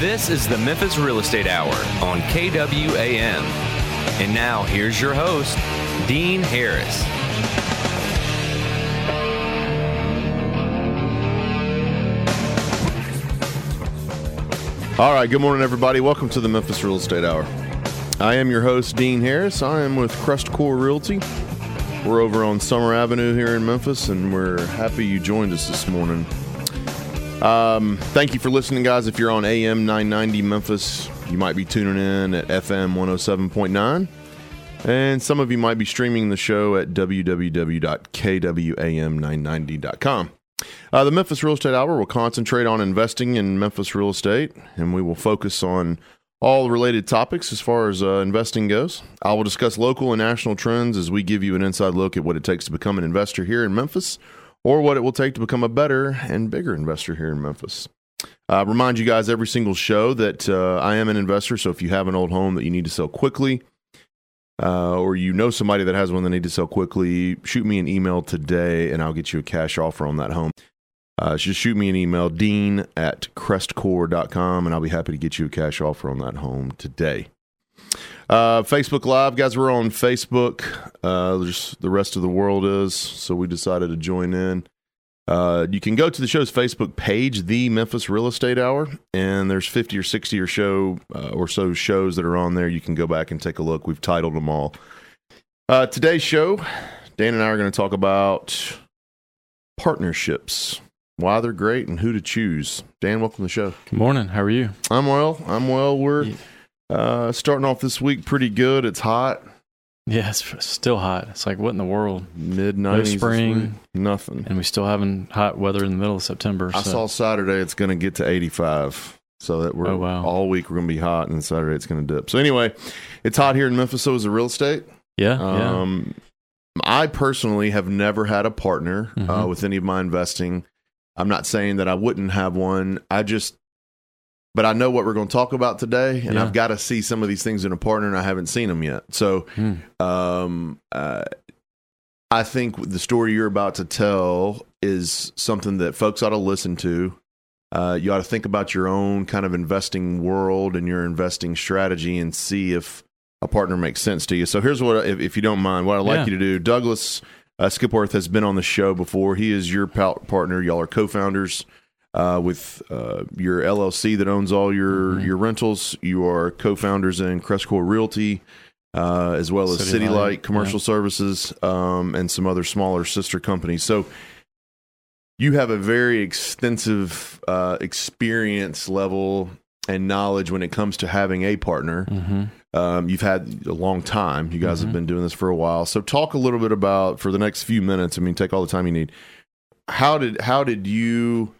This is the Memphis Real Estate Hour on KWAM. And now, here's your host, Dean Harris. All right, good morning, everybody. Welcome to the Memphis Real Estate Hour. I am your host, Dean Harris. I am with Crest Core Realty. We're over on Summer Avenue here in Memphis, and we're happy you joined us this morning. Um, thank you for listening, guys. If you're on AM 990 Memphis, you might be tuning in at FM 107.9. And some of you might be streaming the show at www.kwam990.com. Uh, the Memphis Real Estate Hour will concentrate on investing in Memphis real estate, and we will focus on all related topics as far as uh, investing goes. I will discuss local and national trends as we give you an inside look at what it takes to become an investor here in Memphis or what it will take to become a better and bigger investor here in Memphis. Uh, remind you guys every single show that uh, I am an investor, so if you have an old home that you need to sell quickly, uh, or you know somebody that has one that need to sell quickly, shoot me an email today and I'll get you a cash offer on that home. Uh, just shoot me an email, dean at crestcore.com, and I'll be happy to get you a cash offer on that home today. Uh, Facebook Live, guys, we're on Facebook. Uh, the rest of the world is, so we decided to join in. Uh, you can go to the show's Facebook page, the Memphis Real Estate Hour, and there's 50 or 60 or show uh, or so shows that are on there. You can go back and take a look. We've titled them all. Uh, today's show, Dan and I are going to talk about partnerships, why they're great, and who to choose. Dan, welcome to the show. Good morning. How are you? I'm well. I'm well. We're Yeah. Uh, starting off this week pretty good. It's hot, Yeah, it's still hot. It's like what in the world? mid 90s. this spring. Nothing. And we still having hot weather in the middle of September. I so- saw Saturday it's going to get to 85. So that we're Oh, wow. all week we're going to be hot, and Saturday it's going to dip. So anyway, it's hot here in Memphis. So is the real estate. Yeah, yeah. Um, I personally have never had a partner uh, Mhm. with any of my investing. I'm not saying that I wouldn't have one. I just, but I know what we're going to talk about today, and Yeah. I've got to see some of these things in a partner, and I haven't seen them yet. So, Hmm. um, uh, I think the story you're about to tell is something that folks ought to listen to. Uh, you ought to think about your own kind of investing world and your investing strategy and see if a partner makes sense to you. So here's what, if, if you don't mind, what I'd like Yeah. you to do. Douglas uh, Skipworth has been on the show before. He is your partner. Y'all are co-founders uh, with uh, your LLC that owns all your Mhm. your rentals. You are co-founders in Crestcore Realty. Uh, as well as City City Light, Light Commercial yeah. Services um, and some other smaller sister companies. So you have a very extensive uh, experience level and knowledge when it comes to having a partner. hmm Um, you've had a long time. You guys have Mhm. been doing this for a while. So talk a little bit about for the next few minutes. I mean, take all the time you need. How did how did you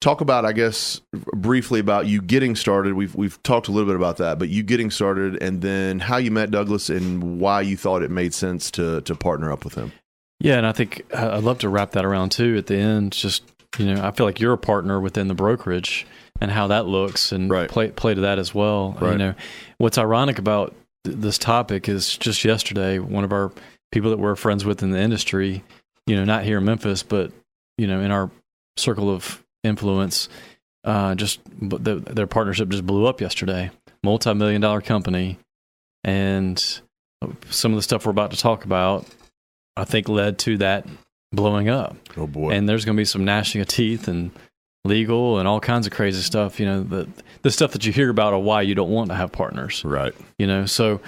talk about? I guess briefly about you getting started. We've we've talked a little bit about that, but you getting started, and then how you met Douglas and why you thought it made sense to to partner up with him. Yeah, and I think uh, I'd love to wrap that around too at the end. Just you know, I feel like you're a partner within the brokerage and how that looks, and Right. play play to that as well. Right. You know, what's ironic about th- this topic is just yesterday, one of our people that we're friends with in the industry, you know, not here in Memphis, but you know, in our circle of influence, uh, just the, their partnership just blew up yesterday. Multi million dollar company, and some of the stuff we're about to talk about I think led to that blowing up. Oh boy! And there's going to be some gnashing of teeth and legal and all kinds of crazy stuff. You know, the the stuff that you hear about of why you don't want to have partners. right. You know, so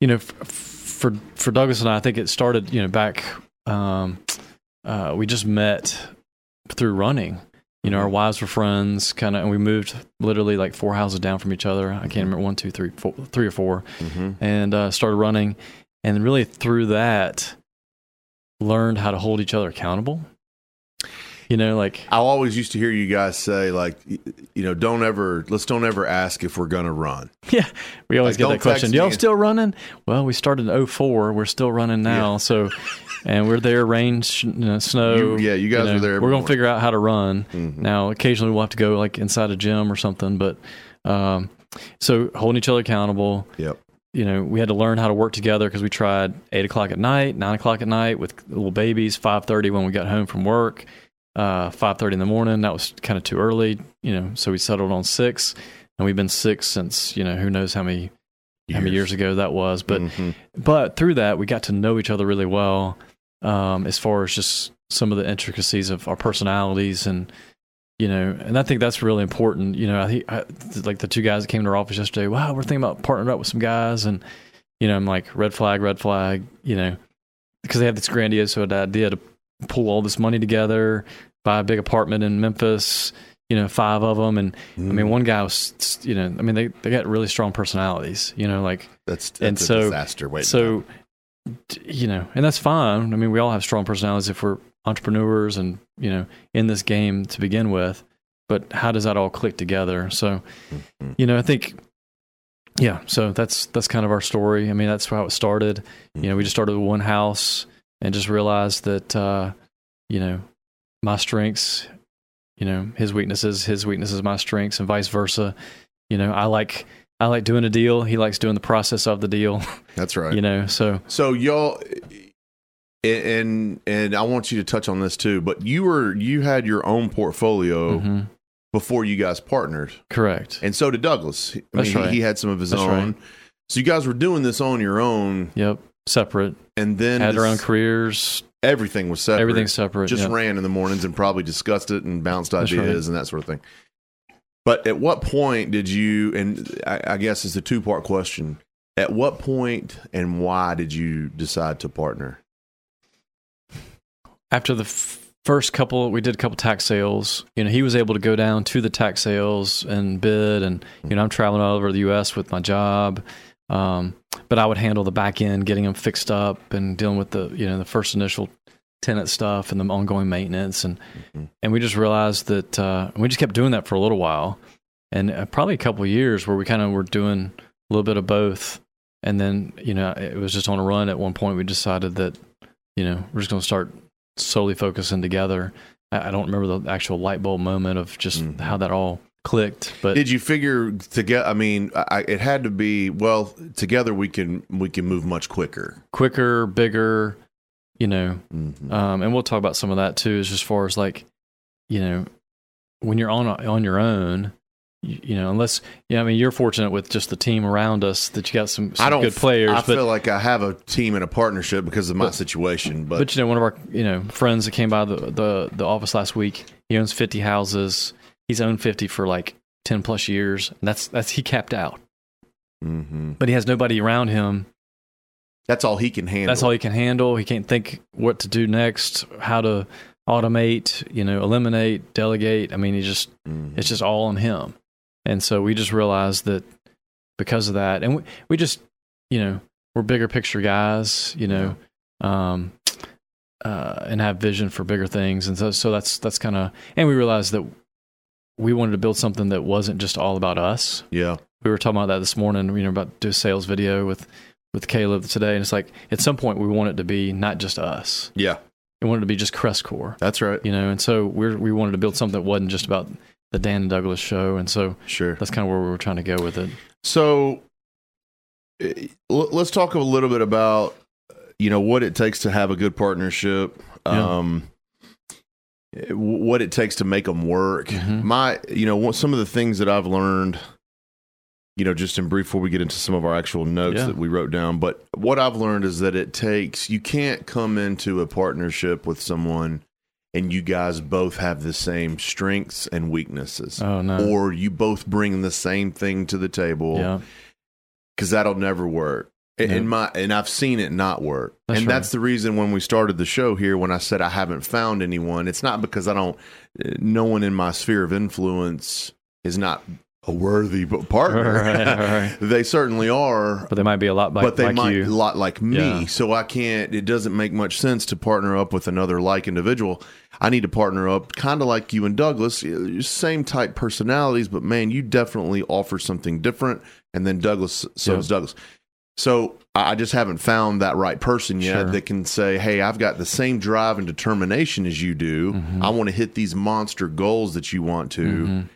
you know, f- for for Douglas and I, I think it started. You know, back um, uh, we just met through running. You know, our wives were friends, kind of, and we moved literally like four houses down from each other. I can't remember one, two, three, four, three or four hmm and uh, started running. And really through that, learned how to hold each other accountable. You know, like I always used to hear you guys say like, you know, don't ever let's don't ever ask if we're gonna run. yeah, we always Like, get that question. Y'all still running? Well, we started in 04. We're still running now. So, and we're there, rain, sh- you know, snow. You- yeah, you guys know, are there We're gonna morning. figure out how to run. Mhm. Now, occasionally we'll have to go like inside a gym or something, but um, so holding each other accountable. Yep. you know, we had to learn how to work together because we tried eight o'clock at night, nine o'clock at night with little babies, five thirty when we got home from work. Uh, five thirty in the morning. That was kind of too early, you know. So we settled on six, and we've been six since you know who knows how many how many years ago that was. But Mhm. but through that, we got to know each other really well, um, as far as just some of the intricacies of our personalities and. You know, and I think that's really important. You know, I, think- I like the two guys that came to our office yesterday. Wow, we're thinking about partnering up with some guys, and you know, I'm like red flag, red flag. You know, because they have this grandiose idea to pull all this money together, buy a big apartment in Memphis. You know, five of them, and I Mm. mean, one guy was, you know, I mean, they they got really strong personalities. You know, like that's, that's and a so- disaster. Wait, so, you know, and that's fine. I mean, we all have strong personalities if we're entrepreneurs and you know in this game to begin with. But how does that all click together? So, Mhm. you know, I think, yeah. So that's that's kind of our story. I mean, that's how it started. You know, we just started with one house and just realized that, uh, you know, my strengths, you know, his weaknesses, his weaknesses, my strengths, and vice versa. You know, I like I like doing a deal. He likes doing the process of the deal. that's right. You know, so So y'all, and and I want you to touch on this too. But you were you had your own portfolio mhm, before you guys partnered, correct. and so did Douglas. I That's mean, he- right. he, had some of his That's own. So you guys were doing this on your own, Yep, separate. and then Had our this- own careers. Everything was separate. Everything's separate. just yep. ran in the mornings and probably discussed it and bounced That's ideas and that sort of thing. But at what point did you? And I, I guess it's a two part question. At what point and why did you decide to partner? after the f- first couple we did a couple tax sales you know he was able to go down to the tax sales and bid and you know i'm traveling all over the us with my job um, but i would handle the back end getting them fixed up and dealing with the you know the first initial tenant stuff and the ongoing maintenance and Mhm. and we just realized that uh, we just kept doing that for a little while and uh, probably a couple of years where we kind of were doing a little bit of both and then you know it was just on a run at one point we decided that you know we're just going to start solely focusing together I, I don't remember the actual light bulb moment of just Mhm. how that all clicked but Did you figure together? I mean, I, it had to be well together. We can we can move much quicker. quicker bigger you know Mhm. um, and we'll talk about some of that too as just far as like you know when you're on on your own you, know unless yeah i mean you're fortunate with just the team around us that you got some, some I don't good players I but feel like I have a team and a partnership because of my But- situation. But, But you know, one of our you know friends that came by the, the the office last week, he owns fifty houses. He's owned fifty for like ten plus years. And that's that's he capped out, Mhm. but he has nobody around him. that's all he can handle. That's all he can handle. He can't think what to do next, how to automate, you know, eliminate, delegate. I mean, he just Mhm. it's just all on him. And so we just realized that because of that, and we, we just, you know, we're bigger picture guys, you know, um, uh, and have vision for bigger things. And so, so that's, that's kind of, and we realized that we wanted to build something that wasn't just all about us. yeah. We were talking about that this morning, you know, about do a sales video with, with Caleb today. And it's like, at some point we want it to be not just us. Yeah. We want it to be just Crestcore That's right. you know and so we're we wanted to build something that wasn't just about the dan and douglas show and so Sure. that's kind of where we were trying to go with it So eh, let's talk a little bit about you know what it takes to have a good partnership. Yeah. Um, what it takes to make them work. Mhm. My, you know, some of the things that I've learned, you know, just in brief before we get into some of our actual notes Yeah. that we wrote down, but what I've learned is that it takes, you can't come into a partnership with someone and you guys both have the same strengths and weaknesses. oh no Or you both bring the same thing to the table yeah because that'll never work. And my and I've seen it not work, That's and right. that's the reason when we started the show here, when I said I haven't found anyone, it's not because I don't. uh, No one in my sphere of influence is not a worthy partner. Right, right. they certainly are, but they might be a lot like, but they like might you a lot like me. Yeah. So I can't. It doesn't make much sense to partner up with another like individual. I need to partner up, kind of like you and Douglas, same type personalities, but man, you definitely offer something different. And then Douglas, so Yep. does Douglas. So I just haven't found that right person yet Sure. that can say, "Hey, I've got the same drive and determination as you do. Mhm. I want to hit these monster goals that you want to." Mhm.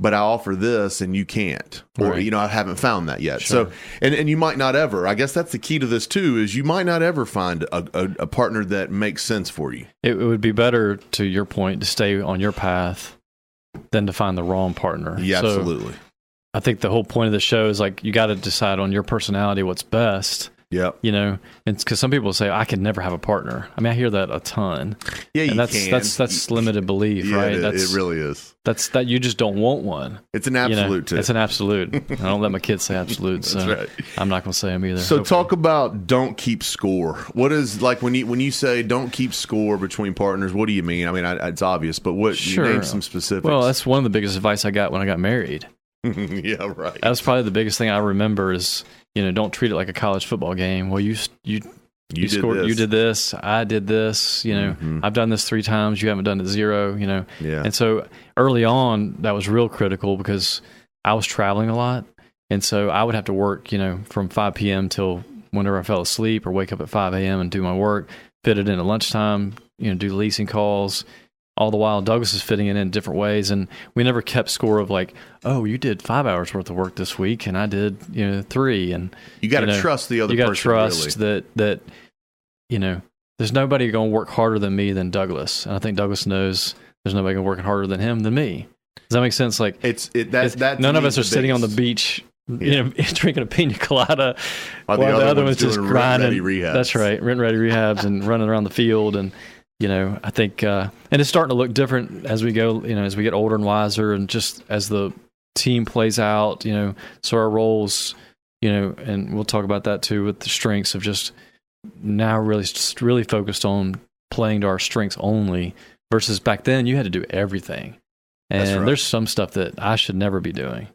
but I offer this and you can't, or Right. you know, I haven't found that yet. Sure. So, and and you might not ever. I guess that's the key to this too. Is you might not ever find a, a, a partner that makes sense for you. It, it would be better, to your point, to stay on your path than to find the wrong partner. Yeah, So absolutely. I think the whole point of the show is like you got to decide on your personality what's best. Yeah. You know, and because some people say I can never have a partner. I mean, I hear that a ton, Yeah, you and that's can. that's that's limited belief, yeah, right? It, that's it really is. that's that you just don't want one. It's an you know? absolute. It's an absolute. I don't let my kids say absolute, so right. I'm not going to say them either. So talk about don't keep score. What is like when you when you say don't keep score between partners? What do you mean? I mean, I, it's obvious, but what Sure. you name some specifics? well, that's one of the biggest advice I got when I got married. yeah, right. That was probably the biggest thing I remember is you know don't treat it like a college football game. Well, you you you, You scored, this. you did this, I did this. You know, Mhm. I've done this three times. You haven't done it zero. You know, Yeah. and so early on that was real critical because I was traveling a lot, and so I would have to work. You know, from 5 p.m. till whenever I fell asleep, or wake up at 5 a.m. and do my work, fit it in at lunchtime. You know, do leasing calls. All the while, Douglas is fitting it in different ways, and we never kept score of like, oh, you did five hours worth of work this week, and I did you know three, and you got to you know, trust the other you got to person. trust really. that that you know there's nobody going to work harder than me than Douglas, and I think Douglas knows there's nobody going to work harder than him than me. Does that make sense? Like It's it that it's- that none of us are sitting on the beach, you know, drinking a pina colada, While while the other one's just doing grinding. That's right, rent ready rehabs and running around the field, and you know, I think, uh, and it's starting to look different as we go. You know, as we get older and wiser, and just as the team plays out, you know, so our roles, you know, and we'll talk about that too with the strengths of just now really just really focused on playing to our strengths only versus back then you had to do everything. And right. there's some stuff that I should never be doing.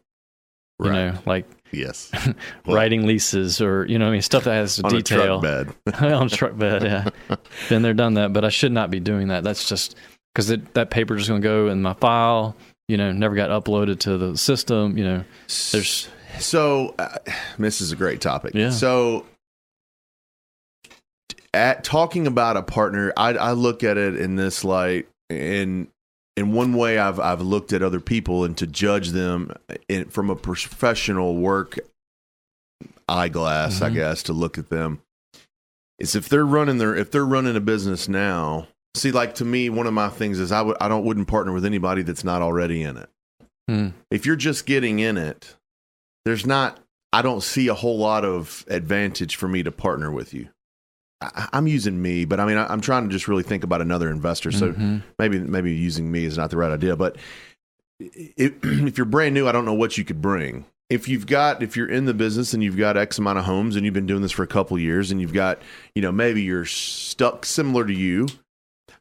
You know, like Yes. Writing leases or you know, I mean stuff that has on detail a truck bed. on a truck bed. Yeah, been there, done that. But I should not be doing that. That's just because that paper is going to go in my file. You know, never got uploaded to the system. You know, there's So, uh, this is a great topic. Yeah. So, at talking about a partner, I, I look at it in this light, in in one way, I've I've looked at other people and to judge them in, from a professional work eyeglass, I Mhm. guess, to look at them is if they're running their if they're running a business now. See, like to me, one of my things is I would I don't wouldn't partner with anybody that's not already in it hmm, if you're just getting in it, there's not, I don't see a whole lot of advantage for me to partner with you. I, I'm using me, but I mean, I, I'm trying to just really think about another investor. So mhm. maybe, maybe using me is not the right idea. But if, if you're brand new, I don't know what you could bring. If you've got, if you're in the business and you've got X amount of homes and you've been doing this for a couple years and you've got, you know, maybe you're stuck similar to you,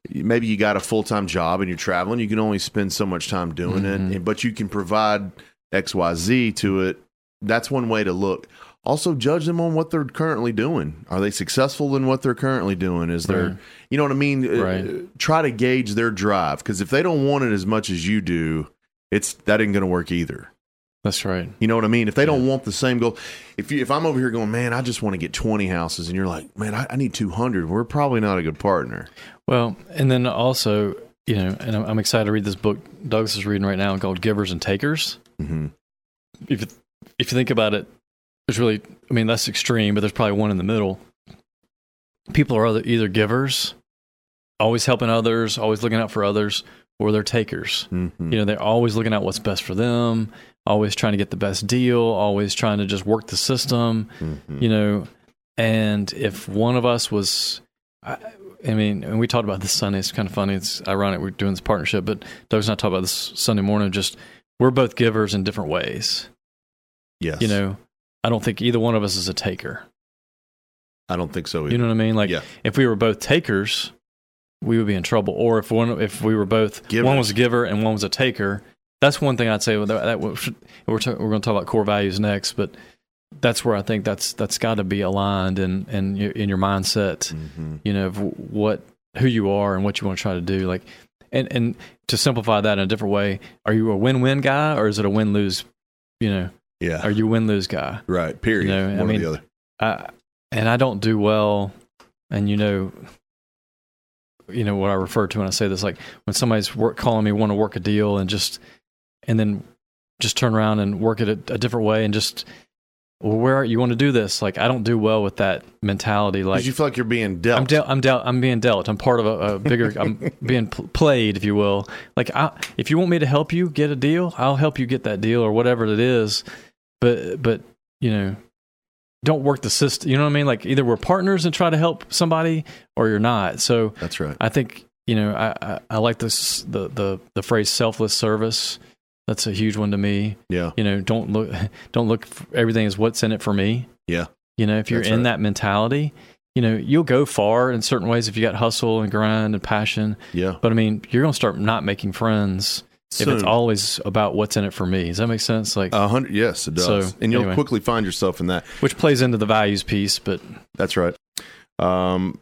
maybe you got a full time job and you're traveling, you can only spend so much time doing Mhm. it, but you can provide X, Y, Z to it. That's one way to look. Also, judge them on what they're currently doing. Are they successful in what they're currently doing? Is there, you know what I mean? Uh, Right. try to gauge their drive because if they don't want it as much as you do, it's that ain't going to work either. That's right. You know what I mean? If they don't want the same goal, if you, if I'm over here going, man, I just want to get 20 houses, and you're like, man, I, I need 200, we're probably not a good partner. Well, and then also, you know, and I'm, I'm excited to read this book Douglas is reading right now called Givers and Takers. hmm If you, if you think about it, there's really, I mean, that's extreme, but there's probably one in the middle. People are either, either givers, always helping others, always looking out for others, or they're takers. hmm You know, they're always looking out what's best for them, always trying to get the best deal, always trying to just work the system. hmm you know and if one of us was I, I mean and we talked about this sunday it's kind of funny it's ironic we're doing this partnership but doug's not talking about this sunday morning just we're both givers in different ways Yes. you know i don't think either one of us is a taker I don't think so either. you know what i mean like Yeah. if we were both takers we would be in trouble or if one if we were both Givers. one was a giver and one was a taker that's one thing i'd say that, that we're we're, ta- we're going to talk about core values next but that's where i think that's that's got to be aligned in in in your mindset hmm you know of what who you are and what you want to try to do like and and to simplify that in a different way are you a win-win guy or is it a win-lose you know Yeah. are you win-lose guy right. Period. You know, I One or the other. I, and I don't do well. And you know, you know what I refer to when I say this, like when somebody's work calling me want to work a deal, and just and then just turn around and work it a, a different way and just well, where are, you want to do this? Like I don't do well with that mentality. Like you feel like you're being dealt. I'm dealt. I'm dealt. I'm being dealt. I'm part of a, a bigger. I'm being pl- played, if you will. Like, I, if you want me to help you get a deal, I'll help you get that deal or whatever it is. But, but you know, don't work the system. You know what I mean? Like, either we're partners and try to help somebody, or you're not. So That's right. I think you know, I, I, I like this the the the phrase selfless service. That's a huge one to me. Yeah. You know, don't look don't look everything as what's in it for me. Yeah. You know, if you're That's in right. that mentality, you know, you'll go far in certain ways if you got hustle and grind and passion. Yeah. But I mean, you're going to start not making friends if it's always about what's in it for me. Does that make sense? Like, A hundred. Yes, it does. So, and you'll anyway. quickly find yourself in that. which plays into the values piece, but That's right. Um,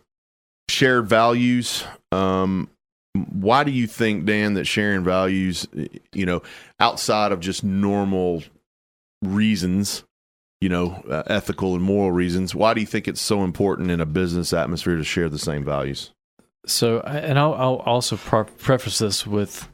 shared values. Um, why do you think, Dan, that sharing values, you know, outside of just normal reasons, you know, uh, ethical and moral reasons, why do you think it's so important in a business atmosphere to share the same values? So, and I'll, I'll also pre- preface this with,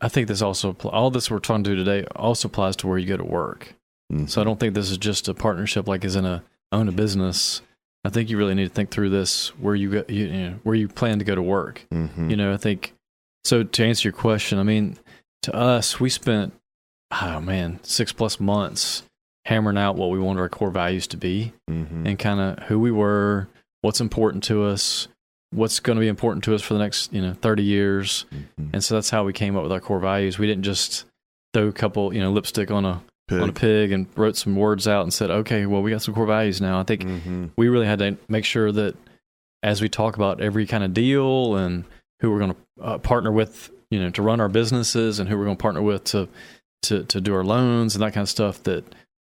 I think this also all this we're talking to do today also applies to where you go to work. Mm. So I don't think this is just a partnership like as in a own a business. I think you really need to think through this where you go, you, you know, where you plan to go to work. Mhm. You know, I think so. To answer your question, I mean, to us, we spent oh man, six plus months hammering out what we wanted our core values to be Mhm. and kind of who we were, what's important to us, what's going to be important to us for the next you know thirty years, Mhm. and so that's how we came up with our core values. We didn't just throw a couple you know lipstick on a Pig. on a pig and wrote some words out and said, okay, well we got some core values now. I think Mhm. we really had to make sure that as we talk about every kind of deal and who we're going to uh, partner with, you know, to run our businesses and who we're going to partner with to, to, to do our loans and that kind of stuff, that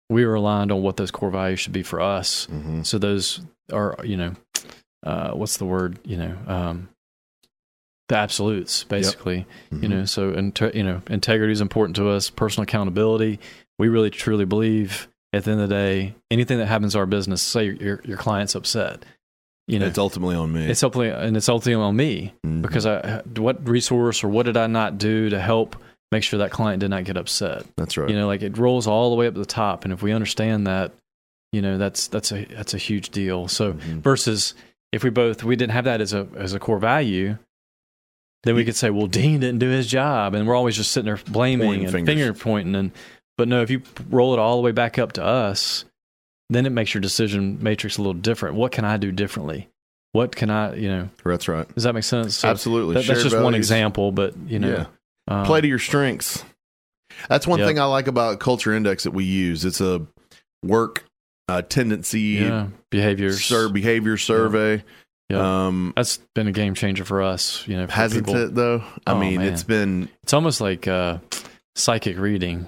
we were aligned on what those core values should be for us. Mhm. So those are, you know, uh, what's the word, you know, um, the absolutes basically, you Mhm. know, so, inte- you know, integrity is important to us, personal accountability. We really truly believe at the end of the day, anything that happens to our business, say your, your, your client's upset, you know, it's ultimately on me. it's ultimately, and it's ultimately on me Mhm. because I, what resource or what did I not do to help make sure that client did not get upset? that's right. You know, like it rolls all the way up to the top. And if we understand that, you know, that's, that's a, that's a huge deal. So Mhm. versus if we both, we didn't have that as a, as a core value, then we could say, well, Dean didn't do his job. And we're always just sitting there blaming Pointing and fingers. finger pointing. And, but no, if you roll it all the way back up to us, then it makes your decision matrix a little different. What can I do differently? What can I, you know, That's right. does that make sense? So Absolutely. that- that's just one example, but you know, um, play to your strengths. That's one Yep. thing I like about Culture Index that we use. It's a work uh, tendency yeah, behaviors. sur- behavior survey. Yeah. Um, That's been a game changer for us. You know, hasn't people. it though? I Oh, mean, man. it's been It's almost like uh, psychic reading.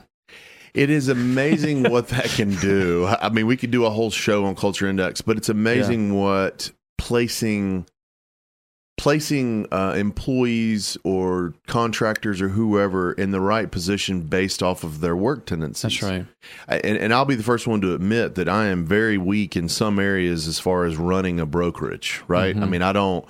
it is amazing what that can do. I mean, we could do a whole show on Culture Index, but it's amazing what placing placing uh, employees or contractors or whoever in the right position based off of their work tendencies. That's right. And, and I'll be the first one to admit that I am very weak in some areas as far as running a brokerage, right? I Mhm. mean, I don't,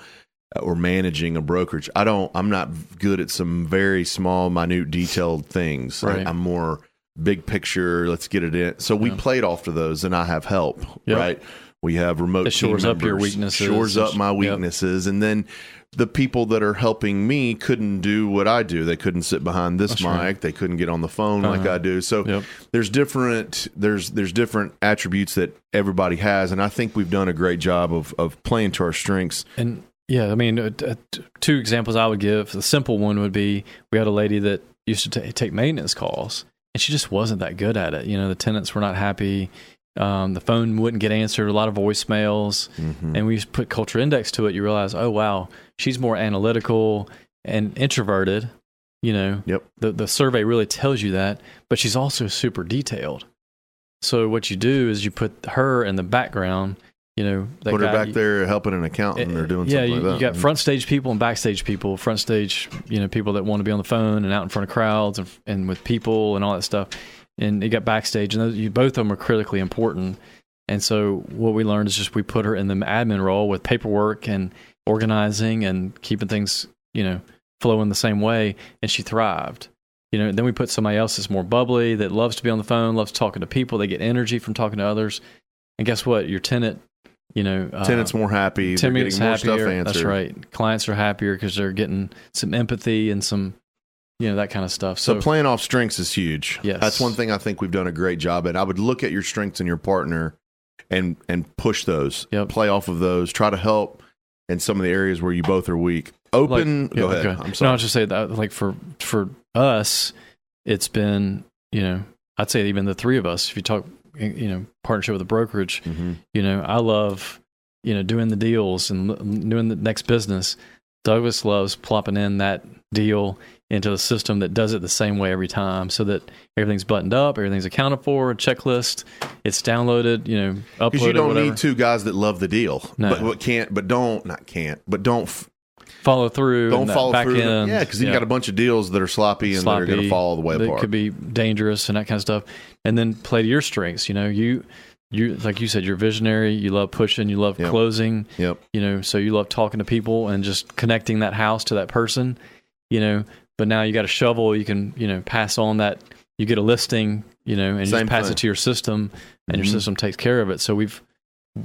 or managing a brokerage. I don't, I'm not good at some very small, minute, detailed things. I- Right. I'm more big picture, let's get it in. So we Yeah. played off to those and I have help, right? We have remote It shores up your weaknesses. shores up my Yep. weaknesses. And then the people that are helping me couldn't do what I do. They couldn't sit behind this That's mic. right. They couldn't get on the phone like Uh-huh. I do. So Yep. there's different there's there's different attributes that everybody has, and I think we've done a great job of of playing to our strengths. And yeah, I mean, uh, uh, t- two examples I would give. The simple one would be we had a lady that used to ta take maintenance calls, and she just wasn't that good at it. You know, the tenants were not happy. Um, the phone wouldn't get answered. A lot of voicemails, Mhm. and we put culture index to it. You realize, oh wow, she's more analytical and introverted. You know, Yep. the the survey really tells you that, but she's also super detailed. So what you do is you put her in the background. You know, Put her guy- back there helping an accountant or doing yeah, something you, like that. you got front stage people and backstage people. Front stage, you know, people that want to be on the phone and out in front of crowds and, and with people and all that stuff. And it got backstage, and those, you, both of them are critically important. And so what we learned is just we put her in the admin role with paperwork and organizing and keeping things, you know, flowing the same way, and she thrived. you know, then we put somebody else that's more bubbly, that loves to be on the phone, loves talking to people. They get energy from talking to others. And guess what? Your tenant, you know, uh, Tenants more happy. tenants getting more stuff happier. answered. That's right. Clients are happier because they're getting some empathy and some, you know, that kind of stuff. So, So, playing off strengths is huge. Yes. That's one thing I think we've done a great job at. I would look at your strengths and your partner and and push those. Yep. Play off of those. Try to help in some of the areas where you both are weak. Open Like- go yeah, ahead. okay. I'm No, sorry. I'll just say that, like for for us, it's been you know, I'd say even the three of us. If you talk, you know, partnership with a brokerage, Mhm. you know, I love you know doing the deals and doing the next business. Douglas loves plopping in that deal into a system that does it the same way every time, so that everything's buttoned up, everything's accounted for, a checklist, it's downloaded, you know, uploaded, Because you don't whatever. need two guys that love the deal, No. but, but can't, but don't, not can't, but don't, f- follow through. don't follow back through. end. yeah, because you got a bunch of deals that are sloppy and they're going to sloppy, fall all the way that apart. could be dangerous and that kind of stuff. And then play to your strengths. You know, you you like you said, you're visionary. You love pushing. You love Yep. closing. yep. You know, so you love talking to people and just connecting that house to that person. You know, but now you got a shovel. You can you know pass on that. You get a listing. You know, and you Same just pass thing. it to your system, and Mhm. your system takes care of it. So we've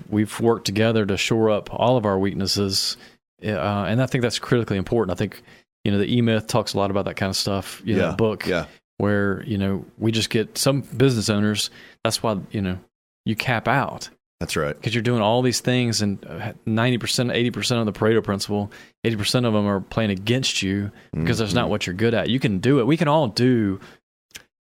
we've worked together to shore up all of our weaknesses, uh, and I think that's critically important. I think you know the E Myth talks a lot about that kind of stuff. You know, yeah. book Yeah. where you know we just get some business owners. That's why you know you cap out That's right. because you're doing all these things, and ninety percent, eighty percent of the Pareto principle, eighty percent of them are playing against you because that's not Mhm. what you're good at. You can do it. We can all do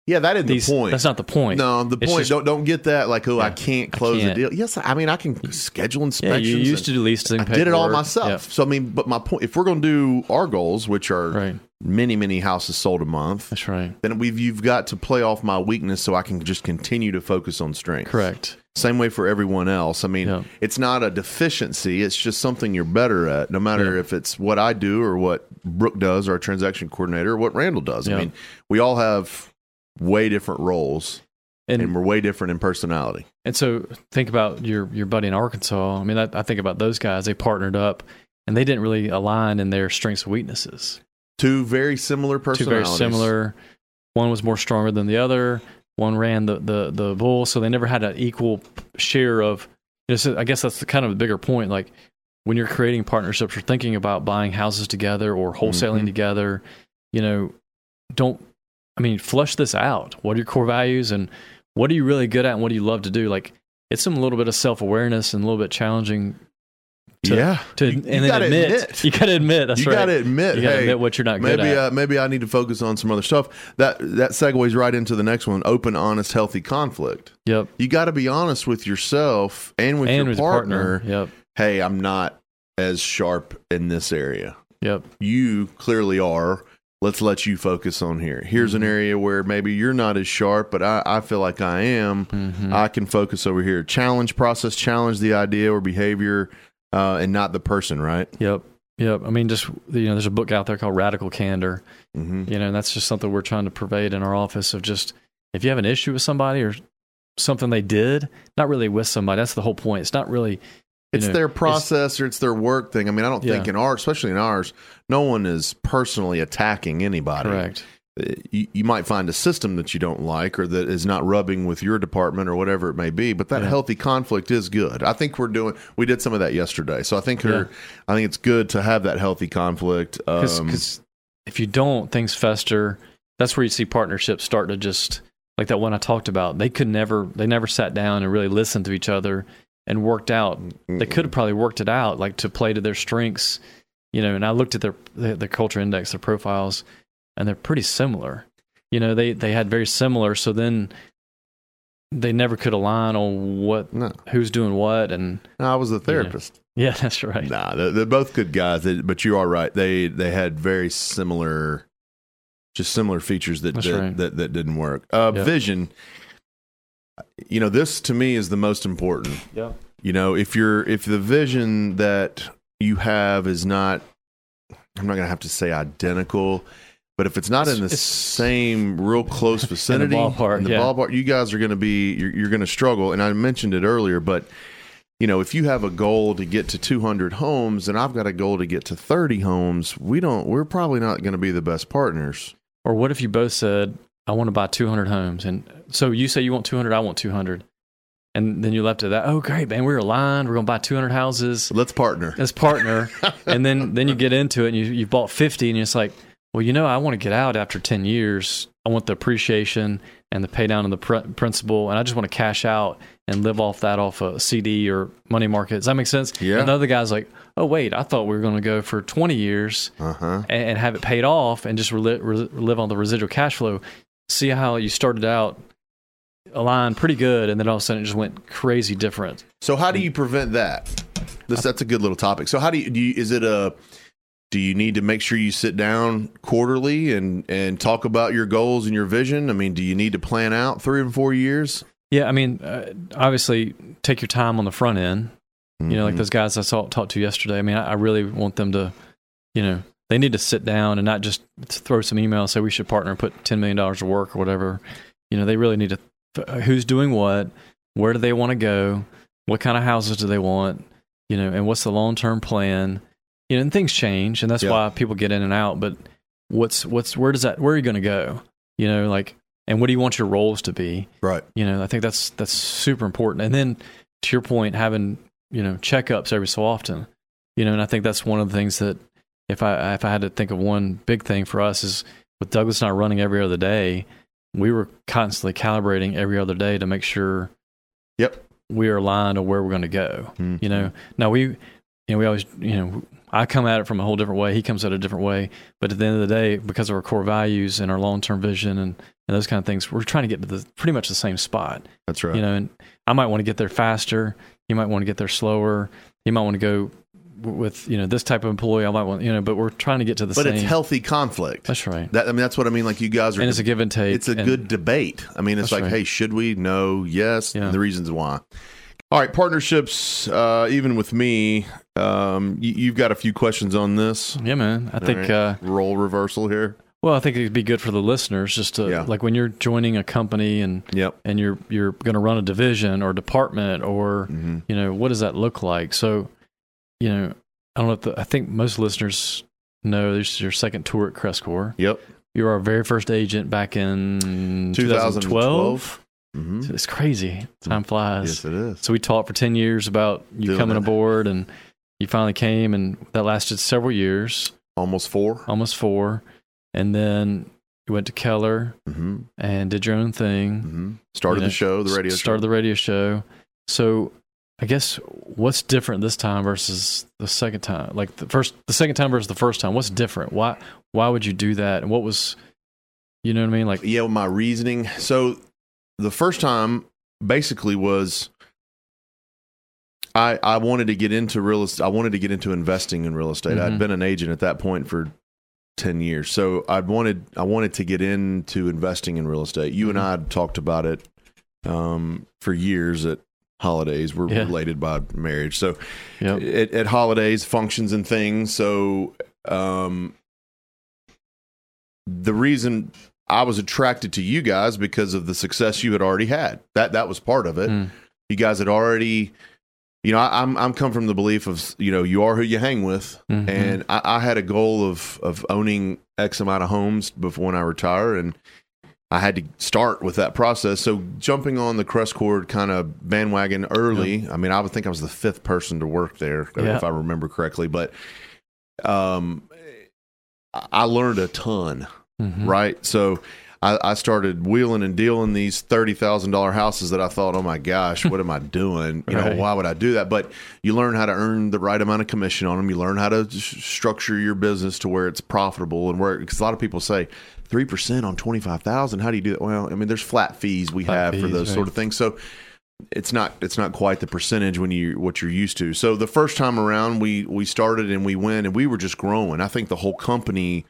Yeah, that isn't these. the point. That's not the point. No, the It's point. just- don't don't get that like oh I can't I close can't. the deal. Yes, I mean I can schedule inspections. yeah, you used to do leasing. I did it all myself. So I mean, but my point, if we're going to do our goals, which are right. many many houses sold a month, That's right. then we've you've got to play off my weakness so I can just continue to focus on strength. Correct. Same way for everyone else. I mean, Yeah. it's not a deficiency. It's just something you're better at, no matter Yeah. if it's what I do or what Brooke does, our transaction coordinator, or what Randall does. I mean, we all have way different roles And and we're way different in personality. And so think about your your buddy in Arkansas. I mean, I, I think about those guys. They partnered up, and they didn't really align in their strengths and weaknesses. Two very similar personalities. Two very similar. One was more stronger than the other. One ran the the the bull, so they never had an equal share of. You know, so I guess that's the kind of the bigger point. Like when you're creating partnerships or thinking about buying houses together or wholesaling Mhm. together, you know, don't. I mean, flush this out. What are your core values and what are you really good at and what do you love to do? Like it's some little bit of self awareness and a little bit challenging to, yeah. to You- and you gotta admit, admit. you got to admit that's you right. got to admit, you got to hey, admit what you're not good maybe at. uh, maybe I need to focus on some other stuff. That that segues right into the next one: open, honest, healthy conflict. yep, You got to be honest with yourself and with and your with partner. partner. Yep, Hey, I'm not as sharp in this area. yep, You clearly are. Let's let you focus on here. Here's an Mhm. area where maybe you're not as sharp, but I, I feel like I am. hmm I can focus over here. Challenge process, challenge the idea or behavior, uh, and not the person. Right? yep, yep. I mean, just you know, there's a book out there called Radical Candor. Mm-hmm. You know, and that's just something we're trying to pervade in our office of just if you have an issue with somebody or something they did, not really with somebody. That's the whole point. It's not really. It's know, their process or it's their work thing. I mean, I don't think in ours, especially in ours, no one is personally attacking anybody. Correct. Uh, You, you might find a system that you don't like or that is not rubbing with your department or whatever it may be, but that Yeah. healthy conflict is good. I think we're doing. We did some of that yesterday, so I think her, I think it's good to have that healthy conflict. because Um, if you don't, things fester. That's where you see partnerships start to just like that one I talked about. They could never, they never sat down and really listened to each other and worked out. They could have probably worked it out, like to play to their strengths, you know. And I looked at their their, their culture index, their profiles, and they're pretty similar. You know, they they had very similar. So then they never could align on what no, who's doing what, and no, I was a therapist. yeah, that's right. Nah, they're, they're both good guys, they, but you are right. They they had very similar, just similar features that that, right. that that didn't work. Uh, Yep. Vision. You know, this to me is the most important. Yeah. You know, if you're if the vision that you have is not, I'm not going to have to say identical, but if it's not in the It's- it's- same real close vicinity, ballpark, in the yeah. ballpark, you guys are going to be you're, you're going to struggle. And I mentioned it earlier, but you know, if you have a goal to get to 200 homes and I've got a goal to get to 30 homes, we don't, we're probably not going to be the best partners. Or what if you both said, I want to buy 200 homes. And so you say you want 200, I want 200. And then you left it that, oh, great, man, we're aligned. We're going to buy 200 houses Let's partner. as partner. and then, then you get into it and you, you've bought 50 and it's like, well, you know, I want to get out after 10 years. I want the appreciation and the pay down of the pr- principal. And I just want to cash out and live off that off a CD or money market. Does that make sense? Yeah. And the other guy's like, oh, wait, I thought we were going to go for 20 years Uh huh. and, and have it paid off and just reli- re- live on the residual cash flow. See how you started out aligned pretty good, and then all of a sudden it just went crazy different. So how do you prevent that? This that's a good little topic. So how do you, do you is it a do you need to make sure you sit down quarterly and and talk about your goals and your vision? I mean, do you need to plan out 3 and 4 years? Yeah, I mean, uh, obviously, take your time on the front end. You know, like Mhm. those guys I saw talked to yesterday. I mean, I, I really want them to, you know, they need to sit down and not just throw some email and say we should partner and put ten million dollars to work or whatever. You know, they really need to. uh, Who's doing what? Where do they want to go? What kind of houses do they want? You know, and what's the long term plan? You know, and things change, and that's Yeah. why people get in and out. But what's what's where does that where are you going to go? You know, like, and what do you want your roles to be? right. You know, I think that's that's super important. And then to your point, having you know checkups every so often. You know, and I think that's one of the things that if I if I had to think of one big thing for us is with Douglas and I running every other day, we were constantly calibrating every other day to make sure Yep. we are aligned to where we're going to go. Mhm. You know, now we, you know, we always, you know, I come at it from a whole different way. He comes at it a different way. But at the end of the day, because of our core values and our long term vision and, and those kind of things, we're trying to get to the pretty much the same spot. That's right. You know, and I might want to get there faster. You might want to get there slower. You might want to go with you know this type of employee. I might want you know, but we're trying to get to the but same. it's healthy conflict. That's right. That I mean that's what I mean like you guys are and it's a give and take. it's a good debate. I mean, it's like, right. hey, should we? No, yes. Yeah. And the reasons why. All right, partnerships. Uh, even with me, um, you, you've got a few questions on this. Yeah, man. I All think. right. Uh, Role reversal here. well, I think it'd be good for the listeners just to Yeah. like when you're joining a company and Yep. and you're you're going to run a division or department or hmm you know what does that look like so you know i don't know if the, i think most listeners know this is your second tour at crestcore Yep. you were our very first agent back in 2012. 2012 hmm it's crazy time flies Yes, it is. so we talked for 10 years about you Doing coming it. aboard and you finally came and that lasted several years Almost four. almost four and then you went to keller hmm and did your own thing hmm Started You know, the show, the radio started show. the radio show. So I guess what's different this time versus the second time? Like the first, the second time versus the first time. What's different? Why why would you do that? And what was, you know what I mean? Like yeah, my reasoning. So the first time basically was I I wanted to get into real estate. I wanted to get into investing in real estate. I'd Mhm. been an agent at that point for 10 years. So I wanted I wanted to get into investing in real estate. You and I had talked about it um, for years at holidays. We're Yeah. related by marriage. So Yep. at, at holidays, functions, and things. So, um, the reason I was attracted to you guys because of the success you had already had. That that was part of it. Mm. You guys had already, you know, I, I'm I'm come from the belief of you know you are who you hang with, Mhm. and I, I had a goal of of owning X amount of homes before when I retire, and I had to start with that process. So jumping on the Crestcore kind of bandwagon early. I mean, I would think I was the fifth person to work there, Yeah. if I remember correctly. But um, I learned a ton, Mhm. right? So. I, I started wheeling and dealing these thirty thousand dollar houses that I thought, oh my gosh, what am I doing? You know, why would I do that? But you learn how to earn the right amount of commission on them. You learn how to structure your business to where it's profitable and where because a lot of people say three percent on twenty five thousand. How do you do that? Well, I mean, there's flat fees we Flat have for those right. sort of things. So it's not it's not quite the percentage when you what you're used to. So the first time around, we we started and we went and we were just growing. I think the whole company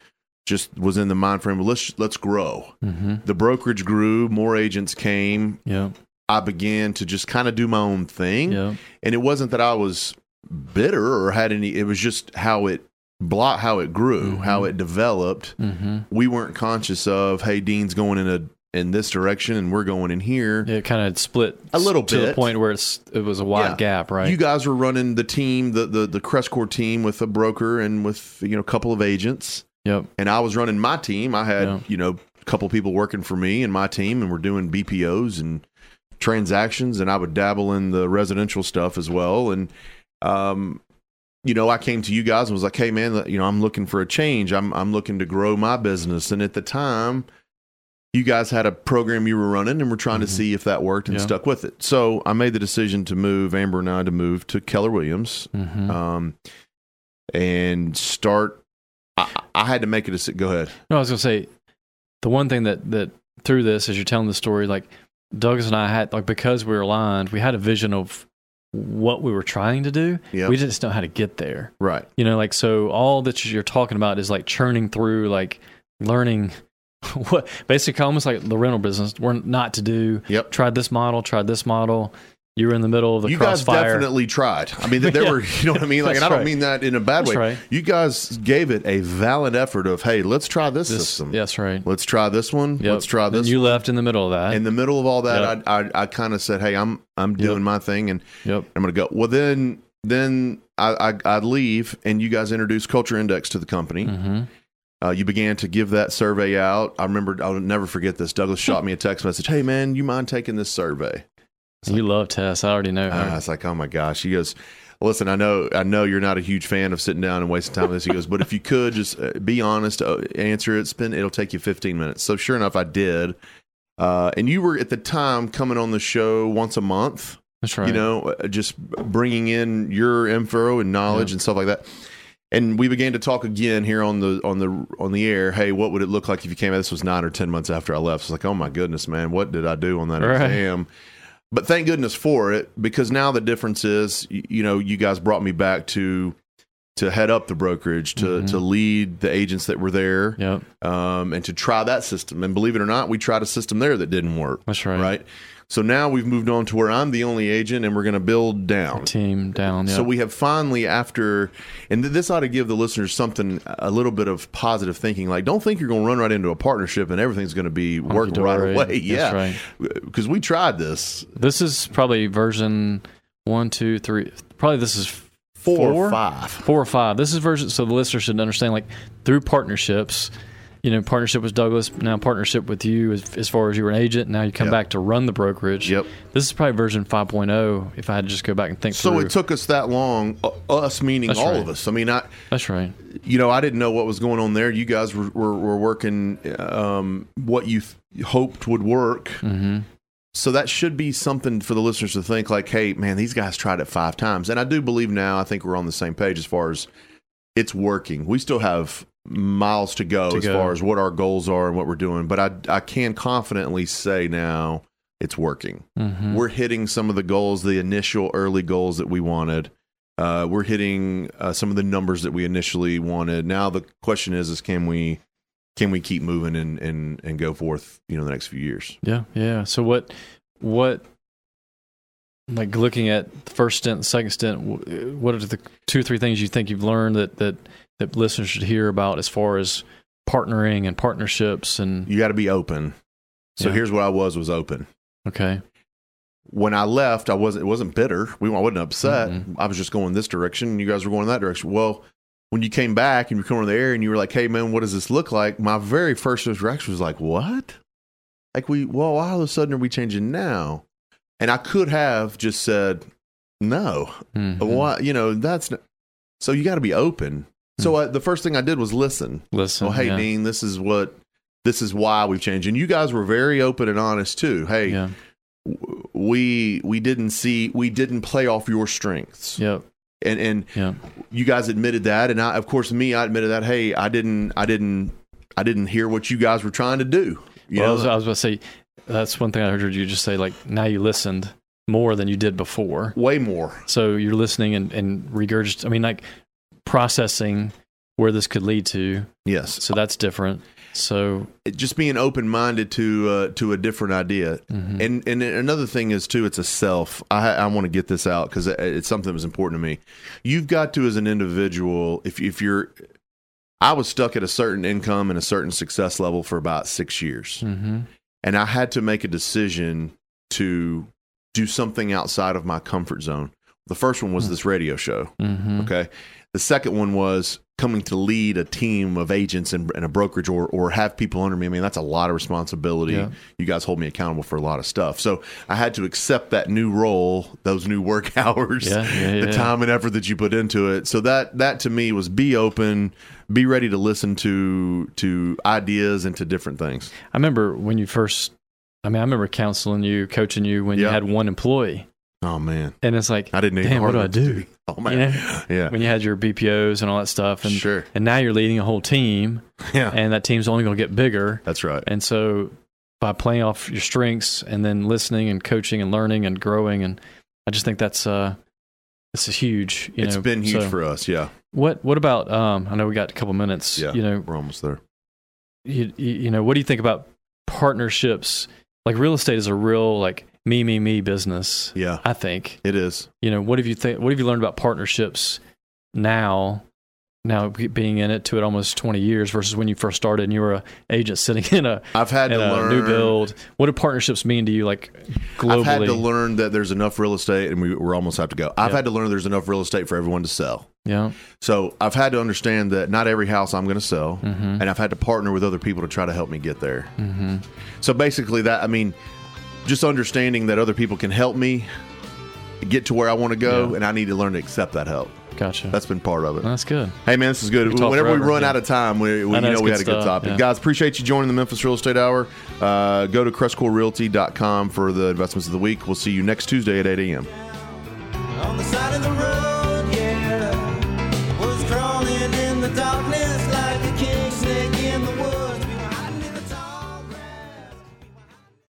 just was in the mind frame. Let's let's grow. Mhm. The brokerage grew. More agents came. Yeah. I began to just kind of do my own thing Yep. and it wasn't that I was bitter or had any. It was just how it block how it grew, Mhm. how it developed. hmm We weren't conscious of hey, Dean's going in a in this direction and we're going in here. It kind of split A little bit to the point where it's it was a wide Yeah. gap, right? You guys were running the team, the the the Crestcore team with a broker and with you know a couple of agents. Yep. and I was running my team. I had Yeah. you know a couple people working for me and my team, and we're doing BPOs and transactions, and I would dabble in the residential stuff as well. And um, you know, I came to you guys and was like, "Hey, man, you know, I'm looking for a change. I'm I'm looking to grow my business." And at the time, you guys had a program you were running, and we're trying to Mhm. see if that worked, and Yeah. stuck with it. So I made the decision to move Amber and I to move to Keller Williams, hmm um, and start. I, I had to make it a. Go ahead. No, I was gonna say the one thing that that through this, as you're telling the story, like Douglas and I had like because we were aligned, we had a vision of what we were trying to do. Yeah. We just know how to get there. Right. You know, like so all that you're talking about is like churning through, like learning what basically almost like the rental business. We're not to do. Yep. Tried this model, tried this model. You were in the middle of the you guys crossfire. definitely tried. I mean, there Yeah. were, you know what I mean? Like, and I don't right. mean that in a bad That's way. right. You guys gave it a valid effort of, hey, let's try this, This, system. yes, right. Let's try this one. Yep. Let's try this. And you left in the middle of that. in the middle of all that, Yep. I, I, I kind of said, hey, I'm, I'm doing Yep. my thing, and yep. I'm going to go. Well, then, then I, I, I'd leave, and you guys introduced Culture Index to the company. hmm Uh, you began to give that survey out. I remember, I'll never forget this. Douglas shot me a text message. Hey, man, you mind taking this survey? You love Tess. I already know Uh, her. I was like, oh my gosh. He goes, listen, I know, I know you're not a huge fan of sitting down and wasting time with this. He goes, but if you could just uh, be honest, uh, answer it, spend, it'll take you 15 minutes. So sure enough, I did. Uh, and you were at the time coming on the show once a month, That's right. you know, uh, just bringing in your info and knowledge Yeah. and stuff like that. And we began to talk again here on the on the on the air. Hey, what would it look like if you came out? This was nine or ten months after I left. It's like, oh my goodness, man, what did I do on that Right. exam? But thank goodness for it because now the difference is, you know, you guys brought me back to to head up the brokerage to Mhm. to lead the agents that were there, Yep. um, and to try that system. And believe it or not, we tried a system there that didn't work. That's right. Right. So now we've moved on to where I'm the only agent, and we're going to build down. Team down. So we have finally, after, and th- this ought to give the listeners something, a little bit of positive thinking. Like, don't think you're going to run right into a partnership and everything's going to be work right away. That's Yeah, right. because we tried this This is probably version one, two, three. Probably this is four, Four? or five. four or five. This is version. So the listener should understand, like through partnerships. You know, partnership with Douglas, now partnership with you as, as far as you were an agent. Now you come Yep. back to run the brokerage. Yep. This is probably version 5.0 if I had to just go back and think So through. it took us that long, uh, us meaning That's all right. of us. I mean, I, That's right. you know, I didn't know what was going on there. You guys were were, were working um, what you th- hoped would work. hmm So that should be something for the listeners to think like, hey, man, these guys tried it five times. And I do believe now, I think we're on the same page as far as it's working. We still have miles to go To as go. far as what our goals are and what we're doing. But I, I can confidently say now it's working. hmm We're hitting some of the goals, the initial early goals that we wanted. Uh, we're hitting uh, some of the numbers that we initially wanted. Now the question is, is can we can we keep moving and and and go forth? You know, the next few years. Yeah, yeah. So what, what, like looking at the first stint, second stint, what are the two, three things you think you've learned that that that listeners should hear about as far as partnering and partnerships and You got to be open. So Yeah. here's what I was was open. okay, When I left, I wasn't it wasn't bitter. We I wasn't upset. Mhm. I was just going this direction, and you guys were going that direction. Well, when you came back and you come over air and you were like, "Hey, man, what does this look like?" My very first reaction was like, "What?" Like we, well, why all of a sudden are we changing now? And I could have just said, "No, Mhm. why?" You know, that's not, so you got to be open. So I, the first thing I did was listen. Listen, Well, hey, yeah, Dean, this is what, this is why we've changed. And you guys were very open and honest too. Hey, yeah, w- we we didn't see, we didn't play off your strengths, yep, and and yeah, you guys admitted that, and I, of course, me, I admitted that. Hey, I didn't, I didn't, I didn't hear what you guys were trying to do. You well, I was, I was about to say that's one thing I heard you just say. Like now you listened more than you did before, way more. so you're listening and and regurgitating. I mean, like processing where this could lead to. Yes, So that's different. So just being open minded to uh, to a different idea. mhm. And and another thing is too, it's a self. I I want to get this out because it's something that was important to me. You've got to, as an individual, if if you're, I was stuck at a certain income and a certain success level for about six years, Mhm. and I had to make a decision to do something outside of my comfort zone. The first one was Hmm. this radio show. Mhm. Okay. The second one was coming to lead a team of agents and, and a brokerage or, or have people under me. I mean, that's a lot of responsibility. Yeah. You guys hold me accountable for a lot of stuff. So I had to accept that new role, those new work hours, Yeah, yeah, the time and effort that you put into it. So that that to me was be open, be ready to listen to to ideas and to different things. I remember when you first. I mean, I remember counseling you, coaching you when you had one employee, Oh man, and it's like, I didn't damn, what do I do? Oh man, You know? yeah, When you had your BPOs and all that stuff, and sure, and now you're leading a whole team, yeah, and that team's only going to get bigger. that's right. And so by playing off your strengths and then listening and coaching and learning and growing and I just think that's uh it's a huge you It's know, been huge so for us. Yeah, what what about um I know we got a couple minutes Yeah. you know we're almost there. you you know what do you think about partnerships like real estate is a real like me me me business Yeah, I think it is. you know what have you think what have you learned about partnerships now now being in it to it almost 20 years versus when you first started and you were a agent sitting in a I've had to a learn new build. What do partnerships mean to you, like globally? I've had to learn that there's enough real estate, and we, we're almost have to go. I've Yeah. had to learn there's enough real estate for everyone to sell. yeah, So I've had to understand that not every house I'm going to sell, Mhm. and I've had to partner with other people to try to help me get there. hmm So basically, that I mean, just understanding that other people can help me get to where I want to go, Yeah. and I need to learn to accept that help. gotcha. That's been part of it. That's good. Hey man, this is good. We talked Whenever we run yeah. out of time, we, we I you know, know we had a good stuff, topic. yeah. Guys, appreciate you joining the Memphis Real Estate Hour. Uh, go to crestcorerealty.com for the investments of the week. We'll see you next Tuesday at 8 a.m.